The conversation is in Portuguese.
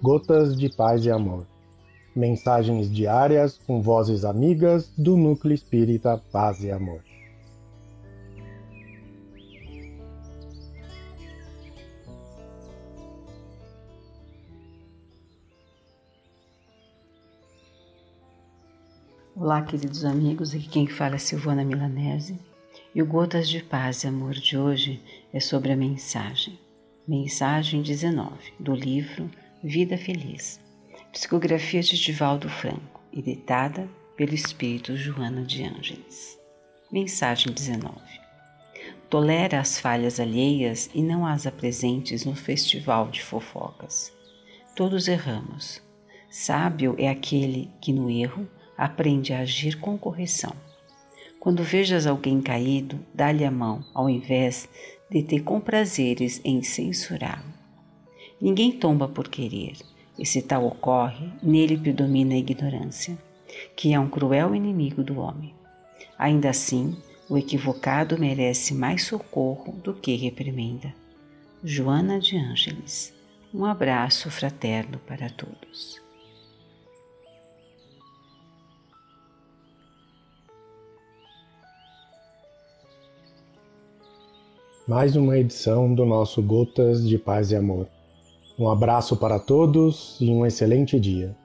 Gotas de Paz e Amor. Mensagens diárias com vozes amigas do Núcleo Espírita Paz e Amor. Olá, queridos amigos, aqui quem fala é Silvana Milanese e o Gotas de Paz e Amor de hoje é sobre a mensagem. Mensagem 19 do livro Vida Feliz, psicografia de Divaldo Franco, editada pelo Espírito Joana de Ângeles. Mensagem 19 Tolera as falhas alheias e não as apresentes no festival de fofocas. Todos erramos. Sábio é aquele que no erro aprende a agir com correção. Quando vejas alguém caído, dá-lhe a mão, ao invés de ter comprazeres em censurá-lo. Ninguém tomba por querer, e se tal ocorre, nele predomina a ignorância, que é um cruel inimigo do homem. Ainda assim, o equivocado merece mais socorro do que reprimenda. Joana de Ângeles. Um abraço fraterno para todos. mais uma edição do nosso Gotas de Paz e Amor. Um abraço para todos e um excelente dia.